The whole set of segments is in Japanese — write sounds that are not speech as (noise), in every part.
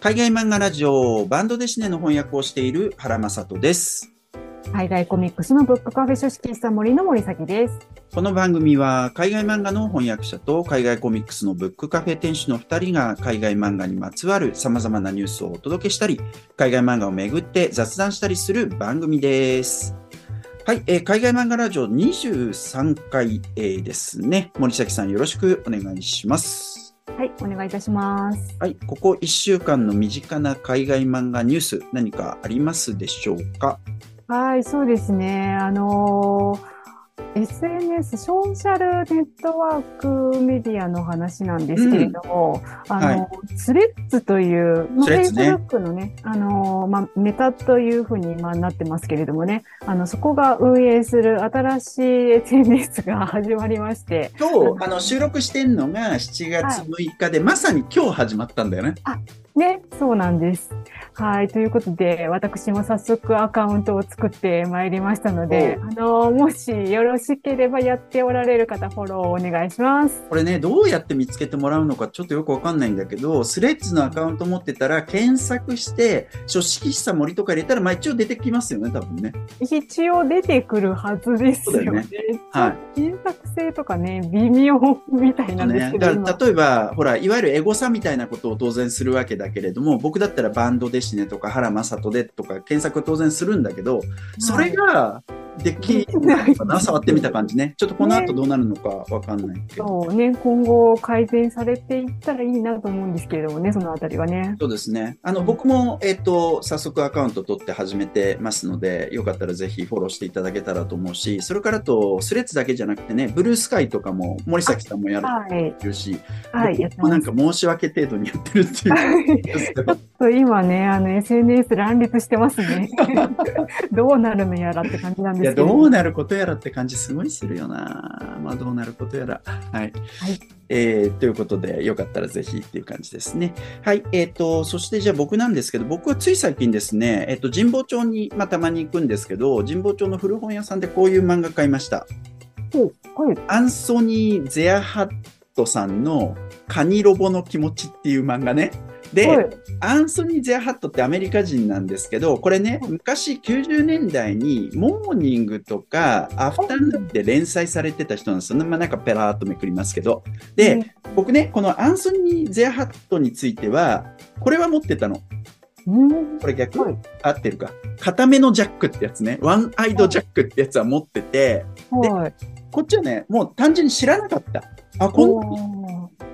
海外漫画ラジオバンドデシネの翻訳をしている原正人です。海外コミックスのブックカフェ書式室森の森崎です。この番組は海外漫画の翻訳者と海外コミックスのブックカフェ店主の2人が海外漫画にまつわる様々なニュースをお届けしたり、海外漫画をめぐって雑談したりする番組です。はい、えー海外漫画ラジオ23回、えーですね。森崎さんよろしくお願いします。はい、お願いいたします。はい、ここ1週間の身近な海外漫画ニュース何かありますでしょうか？はい、そうですね。あのー SNS、ソーシャルネットワークメディアの話なんですけれども、あのスレッズという、まあ、スレッズね。Facebook のね、あのーまあ、メタというふうに今なってますけれどもね、あの、そこが運営する新しい SNS が始まりまして、今日あの収録してんのが7月6日で、まさに今日始まったんだよね。ね、そうなんです。はい。ということで、私も早速アカウントを作ってまいりましたので、あの、もしよろしければやっておられる方、フォローお願いします。これね、どうやって見つけてもらうのかちょっとよくわかんないんだけど、スレッズのアカウント持ってたら検索して、書式室森とか入れたら、まあ一応出てきますよね、多分ね。一応出てくるはずですよね。はい検索性とかね、微妙みたいなんですね、けど、だから例えば、ほら、いわゆるエゴサみたいなことを当然するわけだけれども、僕だったらバンドデシネとか原正人でとか検索を当然するんだけど、それができなかな、触ってみた感じね。ちょっとこの後どうなるのかわかんないけど。そうね、今後改善されていったらいいなと思うんですけれどもね、そのあたりはね。そうですね。あの、僕も、えっ、と、早速アカウント取って始めてますので、よかったらぜひフォローしていただけたらと思うし、それからと、スレッズだけじゃなくてね、ブルースカイとかも森崎さんもやるはい。っていうし、はい、やって僕もます。なんか申し訳程度にやってるっていう。と今ね、あの SNS 乱立してますね。(laughs) どうなるのやらって感じなんいや、ですけど。どうなることやらって感じすごいするよな。まあ、どうなることやら。はい。はいえーということで、よかったらぜひっていう感じですね。はい。えっ、と、そしてじゃあ僕なんですけど、僕はつい最近ですね、えっ、と、神保町に、まあ、たまに行くんですけど、神保町の古本屋さんでこういう漫画買いました。はい。アンソニー・ゼアハットさんのカニロボの気持ちっていう漫画ね。で、はいアンソニー・ゼアハットってアメリカ人なんですけど、これね、昔90年代にモーニングとかアフタヌーンで連載されてた人なんですよね。まあなんかペラーっとめくりますけど。で、ね僕ね、このアンソニー・ゼアハットについては、これは持ってたの。うんこれ逆、はい合ってるか。固めのジャックってやつね。ワンアイドジャックってやつは持ってて、はい。こっちはね、もう単純に知らなかった。あ、こんな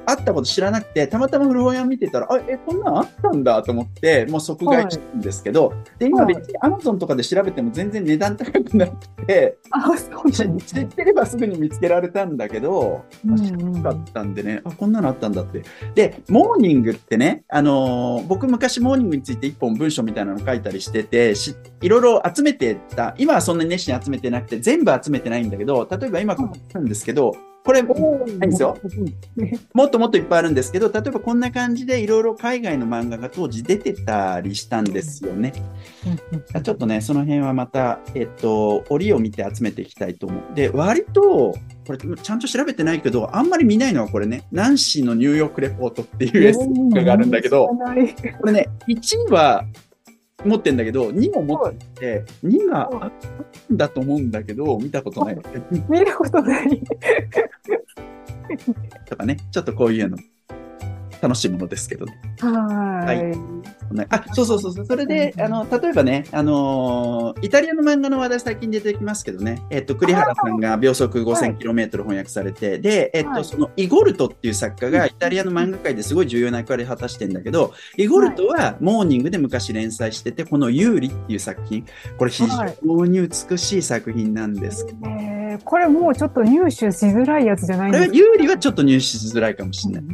あったこと知らなくて、たまたま古本屋見てたら、あ、え、こんなんあったんだと思って、もう即買いしたんですけど、で、今はい別に Amazon とかで調べても全然値段高くなくて、あ、そう知なんですね。ってればすぐに見つけられたんだけど、うん知らなかったんでね、あ、こんなのあったんだって。で、モーニングってね、あのー僕昔モーニングについて一本文章みたいなの書いたりしてて、しいろいろ集めてた、今はそんなに熱心に集めてなくて、全部集めてないんだけど、例えば今ここにあるんですけど、これ、ないんですよ。もっともっといっぱいあるんですけど、例えばこんな感じでいろいろ海外の漫画が当時出てたりしたんですよね。ちょっとね、その辺はまた、えっと、折を見て集めていきたいと思う。で、割と、これ、ちゃんと調べてないけど、あんまり見ないのはこれね、ナンシーのニューヨークレポートっていうエッセイがあるんだけど、これね、1位は持ってんだけど、2も持ってて、2があったんだと思うんだけど、見たことない。見たことない。(laughs) (laughs) とかね、ちょっとこういうの、楽しいものですけどね。はい。こんなあ、そうそうそうそう。それで、あの、例えばね、あのーイタリアの漫画の話題最近出てきますけどね、えっと、栗原さんが秒速 5000km 翻訳されて、で、えっと、はい。その、イゴルトっていう作家がイタリアの漫画界ですごい重要な役割を果たしてんだけど、イゴルトはモーニングで昔連載してて、この有利っていう作品、これ非常に美しい作品なんです。えーこれもうちょっと入手しづらいやつじゃないですか？有利はちょっと入手しづらいかもしれない。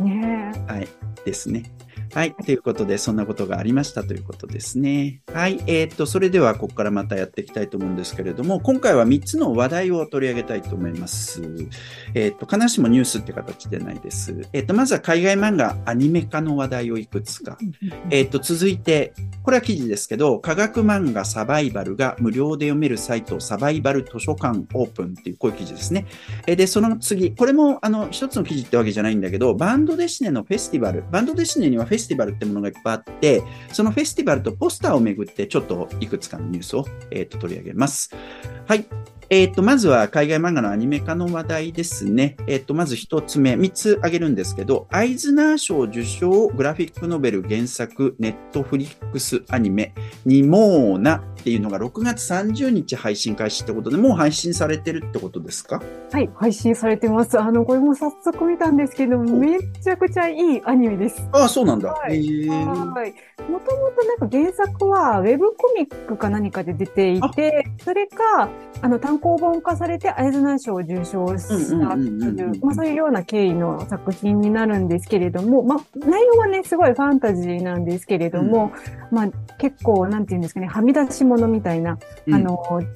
ねはい。ですね。はい。ということで、そんなことがありましたということですね。はい。えっ、と、それでは、ここからまたやっていきたいと思うんですけれども、今回は3つの話題を取り上げたいと思います。えっ、と、必ずしもニュースって形でないです。えっ、と、まずは海外漫画、アニメ化の話題をいくつか。えっ、と、続いて、これは記事ですけど、科学漫画サバイバルが無料で読めるサイト、サバイバル図書館オープンっていう、こういう記事ですね。えで、その次、これも、あの、一つの記事ってわけじゃないんだけど、バンドデシネのフェスティバル、バンドデシネにはフェスティバルってものがいっぱいあって、そのフェスティバルとポスターをめぐって、ちょっといくつかのニュースを、えー、と取り上げます。はい。えっ、ー、と、まずは海外漫画のアニメ化の話題ですね。えっ、ー、と、まず一つ目、三つ挙げるんですけど、アイズナー賞受賞グラフィックノベル原作ネットフリックスアニメ、ニモーナっていうのが6月30日配信開始ってことで、もう配信されてるってことですか？はい、配信されてます。あの、これも早速見たんですけど、めちゃくちゃいいアニメです。ああ、そうなんだ。はい。はい。もともとなんか原作はウェブコミックか何かで出ていて、それか、あの、単単行本化されて会津内賞を受賞したという、まあそういうような経緯の作品になるんですけれども、まあ内容はね、すごいファンタジーなんですけれども、うん、まあ結構、なんていうんですかね、はみ出し物みたいな、あの、うん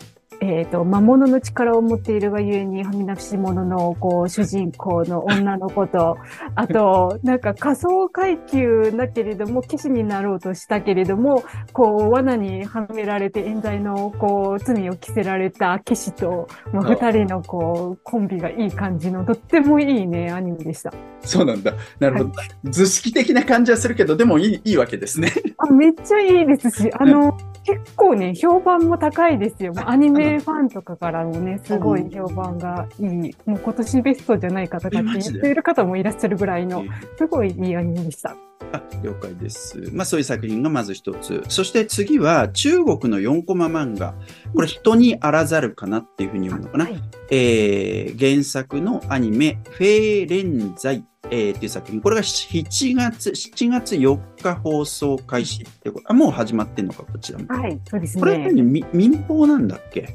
えっ、ー、と、魔物の力を持っているがゆえに、はみ出し物の、こう、主人公の女の子と、(laughs) あと、なんか仮想階級だけれども、騎士になろうとしたけれども、こう、罠にはめられて、冤罪の、こう、罪を着せられた騎士と、もう二人の、こう、コンビがいい感じの、とってもいいね、アニメでした。そうなんだ。なるほど。はい、図式的な感じはするけど、でもいい、いいわけですね。あ、めっちゃいいですし、あの、結構ね、評判も高いですよ。アニメファンとかからもね、すごい評判がいい。もう今年ベストじゃない方が言っている方もいらっしゃるぐらいの、すごいいいアニメでした。あ了解です。まあそういう作品がまず一つ。そして次は中国の4コマ漫画。これ人にあらざるかなっていうふうに読むのかな。はい、えー、原作のアニメ、フェーレンザイえー、っていう作品。これが7月、7月4日放送開始ってこと。あ、もう始まってんのか、こちらも。はい、そうですね。これは民放なんだっけ？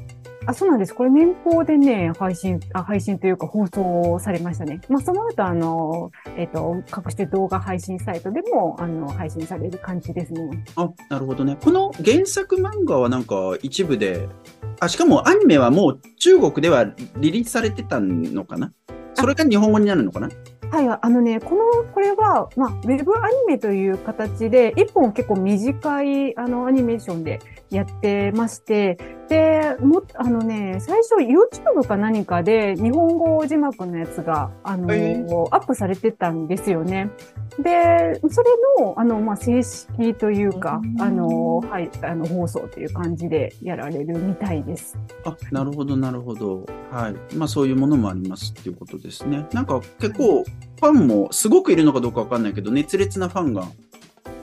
あ、そうなんです。これ民放でね、配信、あ配信というか放送されましたね。まあ、その後、あの、えっ、ー、と、各種動画配信サイトでも、あの、配信される感じですね。あ、なるほどね。この原作漫画はなんか一部で、あ、しかもアニメはもう中国ではリリースされてたのかな？それが日本語になるのかな？はい、あのね、この、これは、まあ、ウェブアニメという形で、一本結構短い、あの、アニメーションでやってまして、で、も、あのね、最初 YouTube か何かで日本語字幕のやつが、あの、えー、アップされてたんですよね。で、それの、あの、まあ、正式というか、あの、はい、あの、放送という感じでやられるみたいです。あ、なるほど、なるほど。はい。まあ、そういうものもありますっていうことですね。なんか結構、ファンもすごくいるのかどうかわかんないけど、熱烈なファンが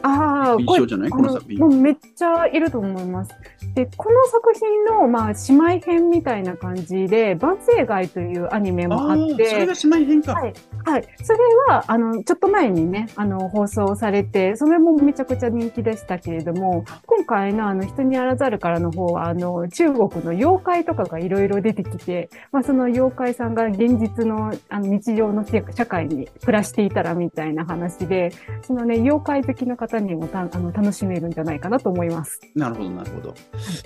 ああ、これ、この作品。もうめっちゃいると思います。で、この作品の、まあ、姉妹編みたいな感じで、万世街というアニメもあって。それが姉妹編か。はい。はい。それは、あの、ちょっと前にね、あの、放送されて、それもめちゃくちゃ人気でしたけれども、今回のあの、人にあらざるからの方は、あの、中国の妖怪とかがいろいろ出てきて、まあ、その妖怪さんが現実の、あの、日常の社会に暮らしていたらみたいな話で、そのね、妖怪好きな方にもたあの楽しめるんじゃないかなと思います。なるほど、なるほど。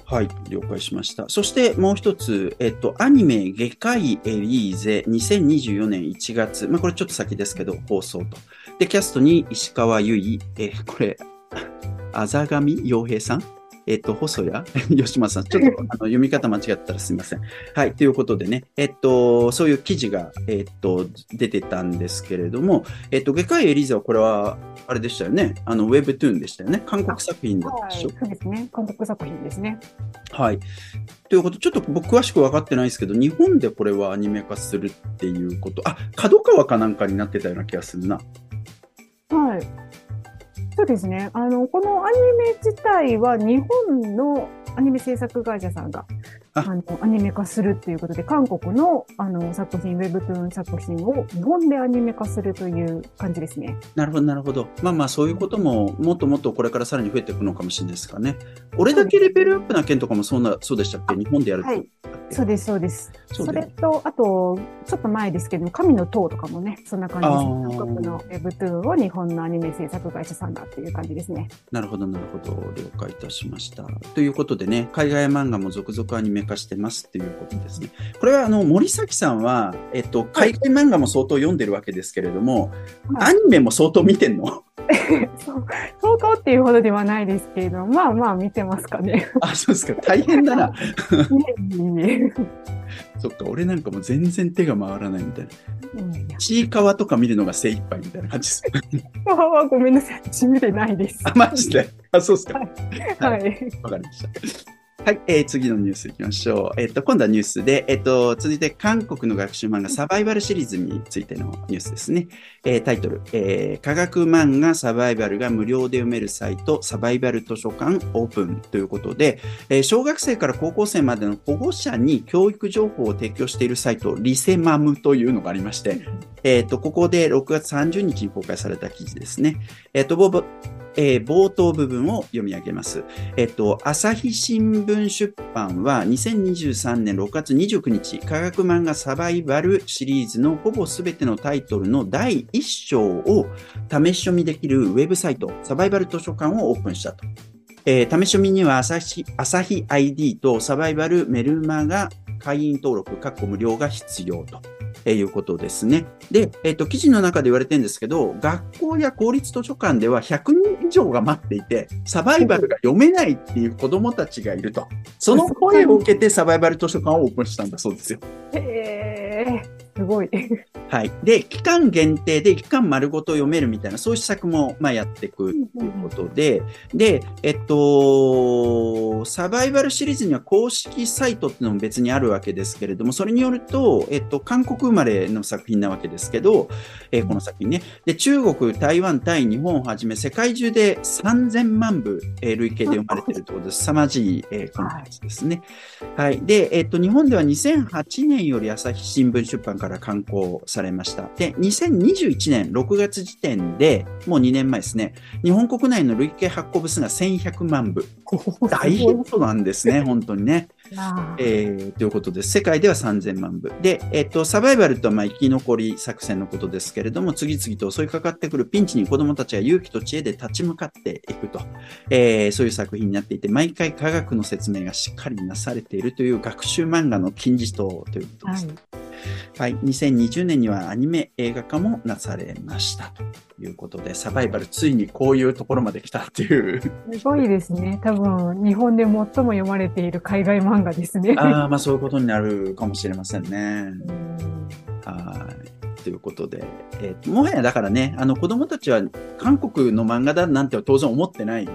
はい、了解しました。そしてもう一つ、えっと、アニメ、外科医エリーゼ、2024年1月、まあ、これちょっと先ですけど、放送と。で、キャストに石川由依、え、これ、あざがみ洋平さんえっと、細谷？(laughs) 吉間さん、ちょっとあの読み方間違ったらすみません。はい、ということでね、えっと、そういう記事が、えっと、出てたんですけれども、えっと、外科医エリザはこれは、あれでしたよね、あの、ウェブトゥーンでしたよね？韓国作品だったでしょ？そうですね。韓国作品ですね。はい。ということ、ちょっと僕詳しく分かってないですけど、日本でこれはアニメ化するっていうこと、あ、角川かなんかになってたような気がするな。はい。そうですね。あの、このアニメ自体は日本のアニメ制作会社さんがあのアニメ化するっていうことで、韓国のあの作品、ウェブトゥーン作品を日本でアニメ化するという感じですね。なるほど、なるほど。まあまあ、そういうことももっともっとこれからさらに増えていくのかもしれないですかね。俺だけレベルアップな件とかもそうなそうでしたっけ？日本でやると。はいそうです、そうです。それと、あと、ちょっと前ですけど、神の塔とかもね、そんな感じです。韓国の Webtoon を日本のアニメ制作会社さんだっていう感じですね。なるほど、なるほど。了解いたしました。ということでね、海外漫画も続々アニメ化してますっていうことですね。これは、あの、森崎さんは、えっと、海外漫画も相当読んでるわけですけれども、はいアニメも相当見てんの？(laughs) そう相当っていうほどではないですけれど、まあまあ見てますかね。あ、そうですか。大変だな。(laughs) そっか、俺なんかもう全然手が回らないみたいな。ちいかわとか見るのが精一杯みたいな感じです。あーごめんなさい。私見てないです。あ、マジで？あ、そうですか。ははいい。わかりました。はい、えー次のニュースいきましょう。えっ、と、今度はニュースで、えっ、と、続いて韓国の学習漫画サバイバルシリーズについてのニュースですね。えータイトル、えー科学漫画サバイバルが無料で読めるサイト、サバイバル図書館オープンということで、えー小学生から高校生までの保護者に教育情報を提供しているサイト、リセマムというのがありまして、えっ、と、ここで6月30日に公開された記事ですね。えっ、と、えー冒頭部分を読み上げます。えっと、朝日新聞出版は2023年6月29日、科学漫画サバイバルシリーズのほぼすべてのタイトルの第1章を試し読みできるウェブサイト、サバイバル図書館をオープンしたと。えー試し読みには朝日朝日 ID とサバイバルメルマガ会員登録、確保無料が必要と。いうことですね。で、えっ、と、記事の中で言われてるんですけど、学校や公立図書館では100人以上が待っていて、サバイバルが読めないっていう子供たちがいると。その声を受けてサバイバル図書館をオープンしたんだそうですよ。へー、すごい。はい。で、期間限定で期間丸ごと読めるみたいな、そういう施策も、まあ、やっていくということで、で、えっと、サバイバルシリーズには公式サイトっていうのも別にあるわけですけれども、それによると、えっと、韓国生まれの作品なわけですけど、えーこの作品ね。で、中国、台湾、タイ、日本をはじめ、世界中で3000万部、えー累計で読まれているということです。凄まじい、えーコンテンツですね。はい。で、えっと、日本では2008年より朝日新聞出版から刊行されました。で、2021年6月時点で、もう2年前ですね、日本国内の累計発行部数が1100万部。大ヒットなんですね、本当にね。えーということで、世界では3000万部。で、えっと、サバイバルとはまあ生き残り作戦のことですけれども、次々と襲いかかってくるピンチに子供たちが勇気と知恵で立ち向かっていくと、えーそういう作品になっていて、毎回科学の説明がしっかりなされているという学習漫画の金字塔ということです。はい。はい、2020年にはアニメ映画化もなされましたということで、サバイバルついにこういうところまで来たっていう。すごいですね。多分、日本で最も読まれている海外漫画ですね。(laughs) ああ、まあそういうことになるかもしれませんね。うんはい。ということで、えーもはやだからね、あの子供たちは韓国の漫画だなんては当然思ってない。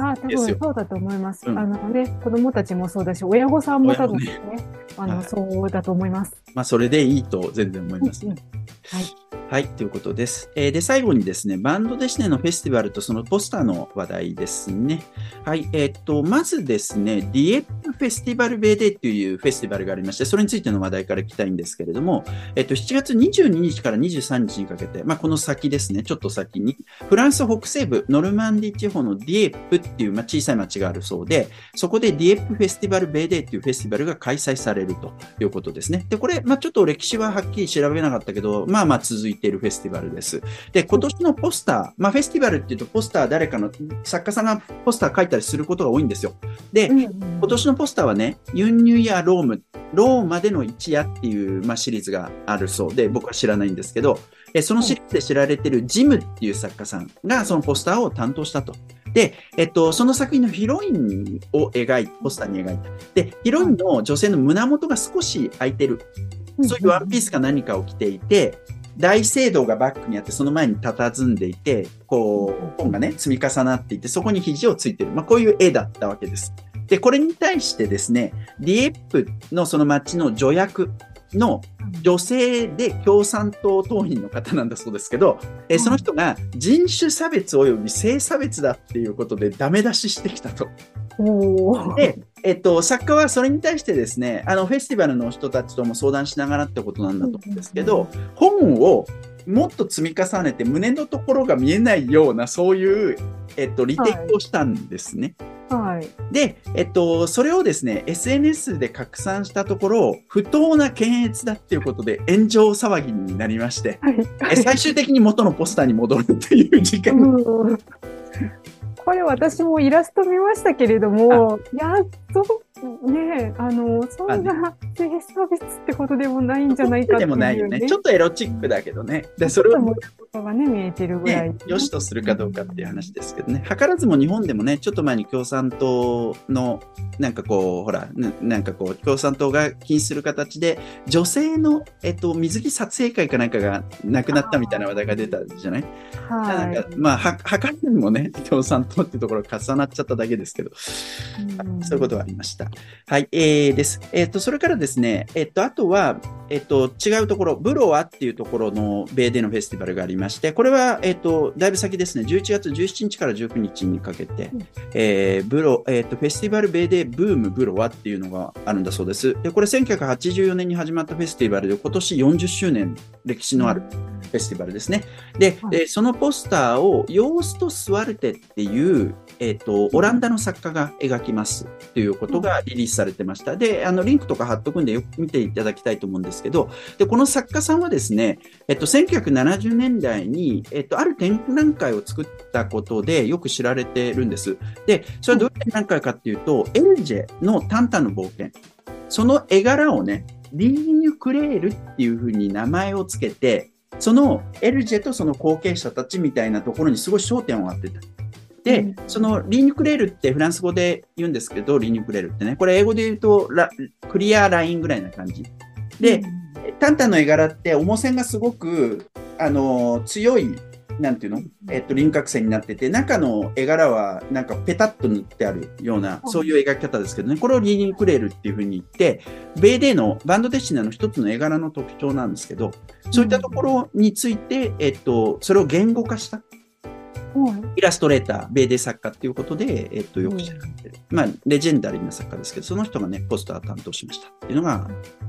ああ、多分そうだと思います。うんあのね、子供たちもそうだし、親御さんも多分親ね、あの、はいそうだと思います。まあそれでいいと全然思います。うんうんはい。はい、ということです。えーで、最後にですね、バンドデシネのフェスティバルとそのポスターの話題ですね。はい、えーっと、まずですね、ディエップフェスティバル BD っていうフェスティバルがありまして、それについての話題からいきたいんですけれども、えーっと、7月22日から23日にかけて、まあ、この先ですね、ちょっと先に、フランス北西部、ノルマンディ地方のディエップっていう、まあ、小さい町があるそうで、そこでディエップフェスティバル BD っていうフェスティバルが開催されるということですね。で、これ、まあ、ちょっと歴史ははっきり調べなかったけど、まあまあ続いているフェスティバルです。で、今年のポスター、まあ、フェスティバルっていうと、ポスター誰かの作家さんがポスター書いたりすることが多いんですよ。で、今年のポスターはね、 Une nuit à Rome、ローマでの一夜っていう、まあ、シリーズがあるそうで、僕は知らないんですけど、えそのシリーズで知られてるジムっていう作家さんがそのポスターを担当したと。で、えっと、その作品のヒロインを描いて、ポスターに描いた。で、ヒロインの女性の胸元が少し開いてる。そういうワンピースか何かを着ていて、大聖堂がバックにあって、その前に佇んでいて、こう、本がね、積み重なっていて、そこに肘をついてる。まあ、こういう絵だったわけです。で、これに対してですね、ディエップのその町の助役の女性で共産党党員の方なんだそうですけど、えその人が人種差別及び性差別だっていうことでダメ出ししてきたと。で、えっと、作家はそれに対してですね、あの、フェスティバルの人たちとも相談しながらってことなんだと思うんですけど、本をもっと積み重ねて胸のところが見えないような、そういう、えっと、リテイクをしたんですね。はい。で、えっと、それをですね、SNS で拡散したところ、不当な検閲だっていうことで炎上騒ぎになりまして、はい。え最終的に元のポスターに戻るっていう事件。うん。これ私もイラスト見ましたけれども、いや、そう、ねえ、あの、そんな性差別ってことでもないんじゃないかっていう、でもないよね。ちょっとエロチックだけどね。で、それをもことがね、見えてるぐらい。ね、良しとするかどうかっていう話ですけどね。図らずも日本でもね、ちょっと前に共産党の、なんかこう、ほら、ななんかこう、共産党が禁止する形で、女性の、えっと、水着撮影会かなんかがなくなったみたいな話題が出たじゃない？なんかはい。まあ、は、図らずもね、共産党っていうところが重なっちゃっただけですけど、うんそういうことがありました。はい、えー、です。えっ、と、それからですね、えっ、と、あとは、えっ、と、違うところ、ブロワっていうところの米でのフェスティバルがありまして、これは、えっ、と、だいぶ先ですね、11月17日から19日にかけて、うんえー、ブロ、えっ、と、フェスティバル米でブームブロワっていうのがあるんだそうです。で、これ1984年に始まったフェスティバルで、今年40周年歴史のあるフェスティバルですね。で、はいえーそのポスターをヨースト・スワルテっていう、えっ、と、オランダの作家が描きますということがリリースされてました。で、あの、リンクとか貼っとくんでよく見ていただきたいと思うんですけど、で、この作家さんはですね、えっと、1970年代に、えっと、ある展覧会を作ったことでよく知られてるんです。で、それはどういう展覧会かっていうと、エルジェのタンタンの冒険。その絵柄をね、リーニュクレールっていうふうに名前をつけて、そのエルジェとその後継者たちみたいなところにすごい焦点を当てた。で、うん。そのリーニュクレールってフランス語で言うんですけど、リーニュクレールってね、これ英語で言うとラクリアラインぐらいな感じ。で、タンタンの絵柄って重線がすごく、あの強い、なんていうの、えっと、輪郭線になってて、中の絵柄はなんかペタッと塗ってあるような、そういう描き方ですけどね、これをリーニンクレールっていうふうに言って、ベーデーのバンドデシナの一つの絵柄の特徴なんですけど、そういったところについて、えっと、それを言語化した。はいイラストレーター、ベーデー作家っていうことで、えっと、よく知られてる。まあ、レジェンダリーな作家ですけど、その人がね、ポスター担当しましたっていうのが、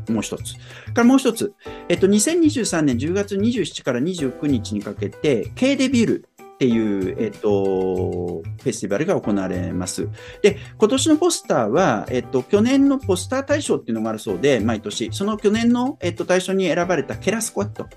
もう一つ。からもう一つ、えっと、2023年10月27から29日にかけて、ケーデビルっていう、えっと、フェスティバルが行われます。で、今年のポスターは、えっと、去年のポスター大賞っていうのがあるそうで、毎年、その去年の、えっと、大賞に選ばれたケラスコット。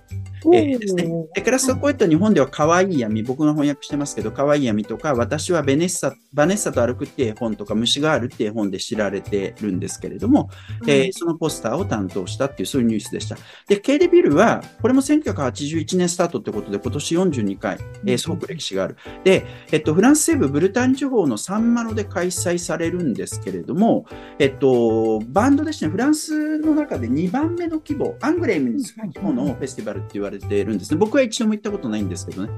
えーですねで、クラストコエット日本では可愛い闇、僕が翻訳してますけど、可愛い闇とか、私はベネッサ、バネッサと歩くっていう絵本とか、虫があるっていう絵本で知られてるんですけれども、えーそのポスターを担当したっていう、そういうニュースでした。で、ケーデビルは、これも1981年スタートってことで、今年42回、えーすごく歴史がある。で、えっと、フランス西部ブルターニュ地方のサンマロで開催されるんですけれども、えっと、バンドですね、フランスの中で2番目の規模、アングレムに規模のフェスティバルって言われてるんですね。僕は一度も行ったことないんですけどね。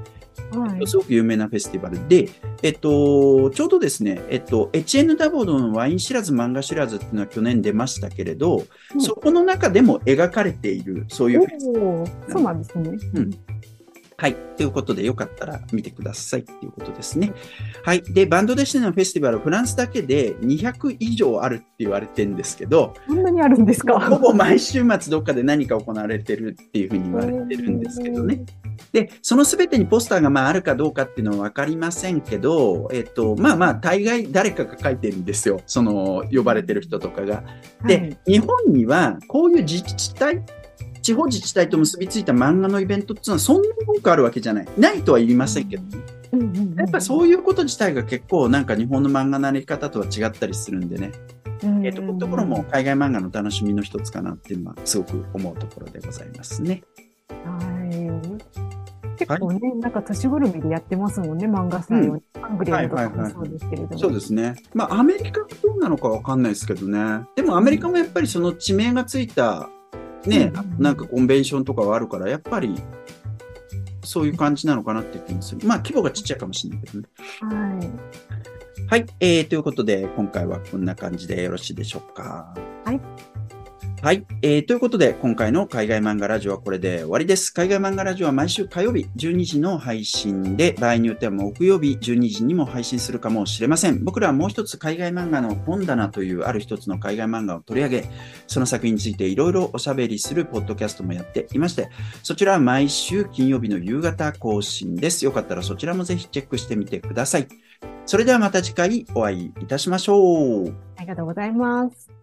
はいすごく有名なフェスティバルで、えっと、ちょうどですね、えっと、エチエンヌ・ダボードのワイン知らず漫画知らずっていうのは去年出ましたけれど、うんそこの中でも描かれている、そういうフェスそうなんですね。うんはい。ということで、よかったら見てくださいっていうことですね。はい。で、バンドデシネのフェスティバル、フランスだけで200以上あるって言われてるんですけど、そんなにあるんですか？ほぼ毎週末どっかで何か行われてるっていうふうに言われてるんですけどね。で、そのすべてにポスターがまああるかどうかっていうのは分かりませんけど、えっと、まあまあ、大概誰かが書いてるんですよ。その、呼ばれてる人とかが。で、日本にはこういう自治体、地方自治体と結びついた漫画のイベントっていうのはそんなに多くあるわけじゃない。ないとは言いませんけど、やっぱそういうこと自体が結構なんか日本の漫画のあり方とは違ったりするんでね。うんえっと、こういうところも海外漫画の楽しみの一つかなっていうのはすごく思うところでございますね。はい。結構ね、なんか年ぐるみでやってますもんね、漫画祭を。アングレームとかもそうですけれども。そうですね。まあ、アメリカがどうなのかわかんないですけどね。でもアメリカもやっぱりその地名がついた、ね、うんなんかコンベンションとかはあるから、やっぱりそういう感じなのかなっていう気もする。まあ、規模がちっちゃいかもしれないけどね。はい。はい。えー、ということで、今回はこんな感じでよろしいでしょうか。はい。はい。えー、ということで、今回の海外漫画ラジオはこれで終わりです。海外漫画ラジオは毎週火曜日12時の配信で、場合によっては木曜日12時にも配信するかもしれません。僕らはもう一つ海外漫画の本棚というある一つの海外漫画を取り上げ、その作品についていろいろおしゃべりするポッドキャストもやっていまして、そちらは毎週金曜日の夕方更新です。よかったらそちらもぜひチェックしてみてください。それではまた次回お会いいたしましょう。ありがとうございます。